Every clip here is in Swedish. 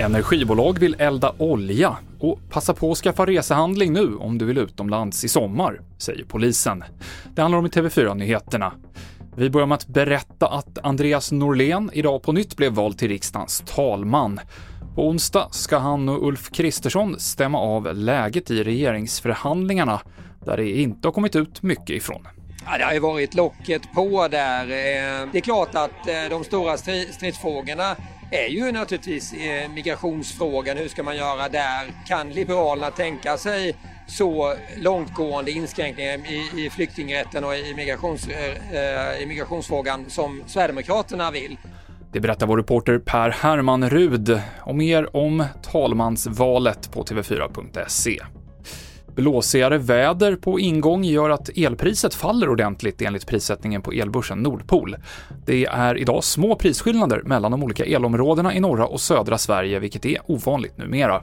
Energibolag vill elda olja och passa på att skaffa resehandling nu om du vill utomlands i sommar, säger polisen. Det handlar om i TV4-nyheterna. Vi börjar med att berätta att Andreas Norlén idag på nytt blev vald till riksdagens talman. På onsdag ska han och Ulf Kristersson stämma av läget i regeringsförhandlingarna, där det inte har kommit ut mycket ifrån. Ja, det har ju varit locket på där. Eh, det är klart att eh, de stora stridsfrågorna är ju naturligtvis eh, migrationsfrågan. Hur ska man göra där? Kan Liberalerna tänka sig så långtgående inskränkningar i, i flyktingrätten och i, migrations, i migrationsfrågan som Sverigedemokraterna vill? Det berättar vår reporter Per Herman Rud och mer om talmansvalet på TV4.se. Blåsigare väder på ingång gör att elpriset faller ordentligt enligt prissättningen på elbörsen Nordpol. Det är idag små prisskillnader mellan de olika elområdena i norra och södra Sverige, vilket är ovanligt numera.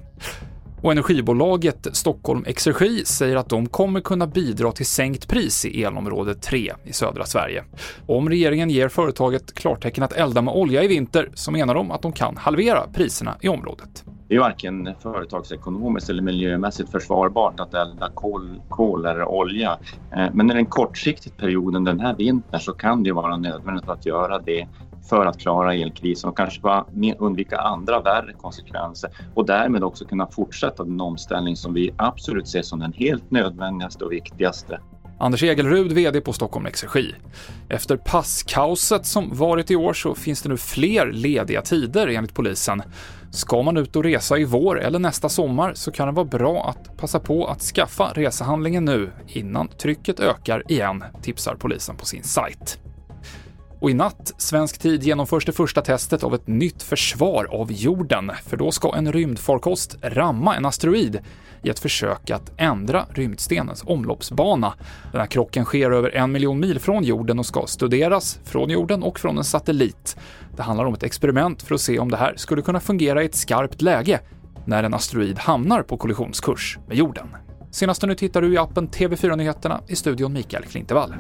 Och energibolaget Stockholm Exergi säger att de kommer kunna bidra till sänkt pris i elområde 3 i södra Sverige. Om regeringen ger företaget klartecken att elda med olja i vinter så menar de att de kan halvera priserna i området. Det är varken företagsekonomiskt eller miljömässigt försvarbart att elda kol, kol eller olja. Eh, men i den kortsiktiga perioden den här vintern så kan det vara nödvändigt att göra det för att klara elkrisen och kanske bara undvika andra värre konsekvenser och därmed också kunna fortsätta den omställning som vi absolut ser som den helt nödvändigaste och viktigaste. Anders Egelrud, VD på Stockholm Exergi. Efter passkaoset som varit i år så finns det nu fler lediga tider enligt polisen. Ska man ut och resa i vår eller nästa sommar så kan det vara bra att passa på att skaffa resehandlingen nu innan trycket ökar igen, tipsar polisen på sin sajt. Och i natt, svensk tid, genomförs det första testet av ett nytt försvar av jorden, för då ska en rymdfarkost ramma en asteroid i ett försök att ändra rymdstenens omloppsbana. Den här krocken sker över en miljon mil från jorden och ska studeras från jorden och från en satellit. Det handlar om ett experiment för att se om det här skulle kunna fungera i ett skarpt läge när en asteroid hamnar på kollisionskurs med jorden. Senaste nytt hittar du i appen TV4 Nyheterna i studion Mikael Klintevall.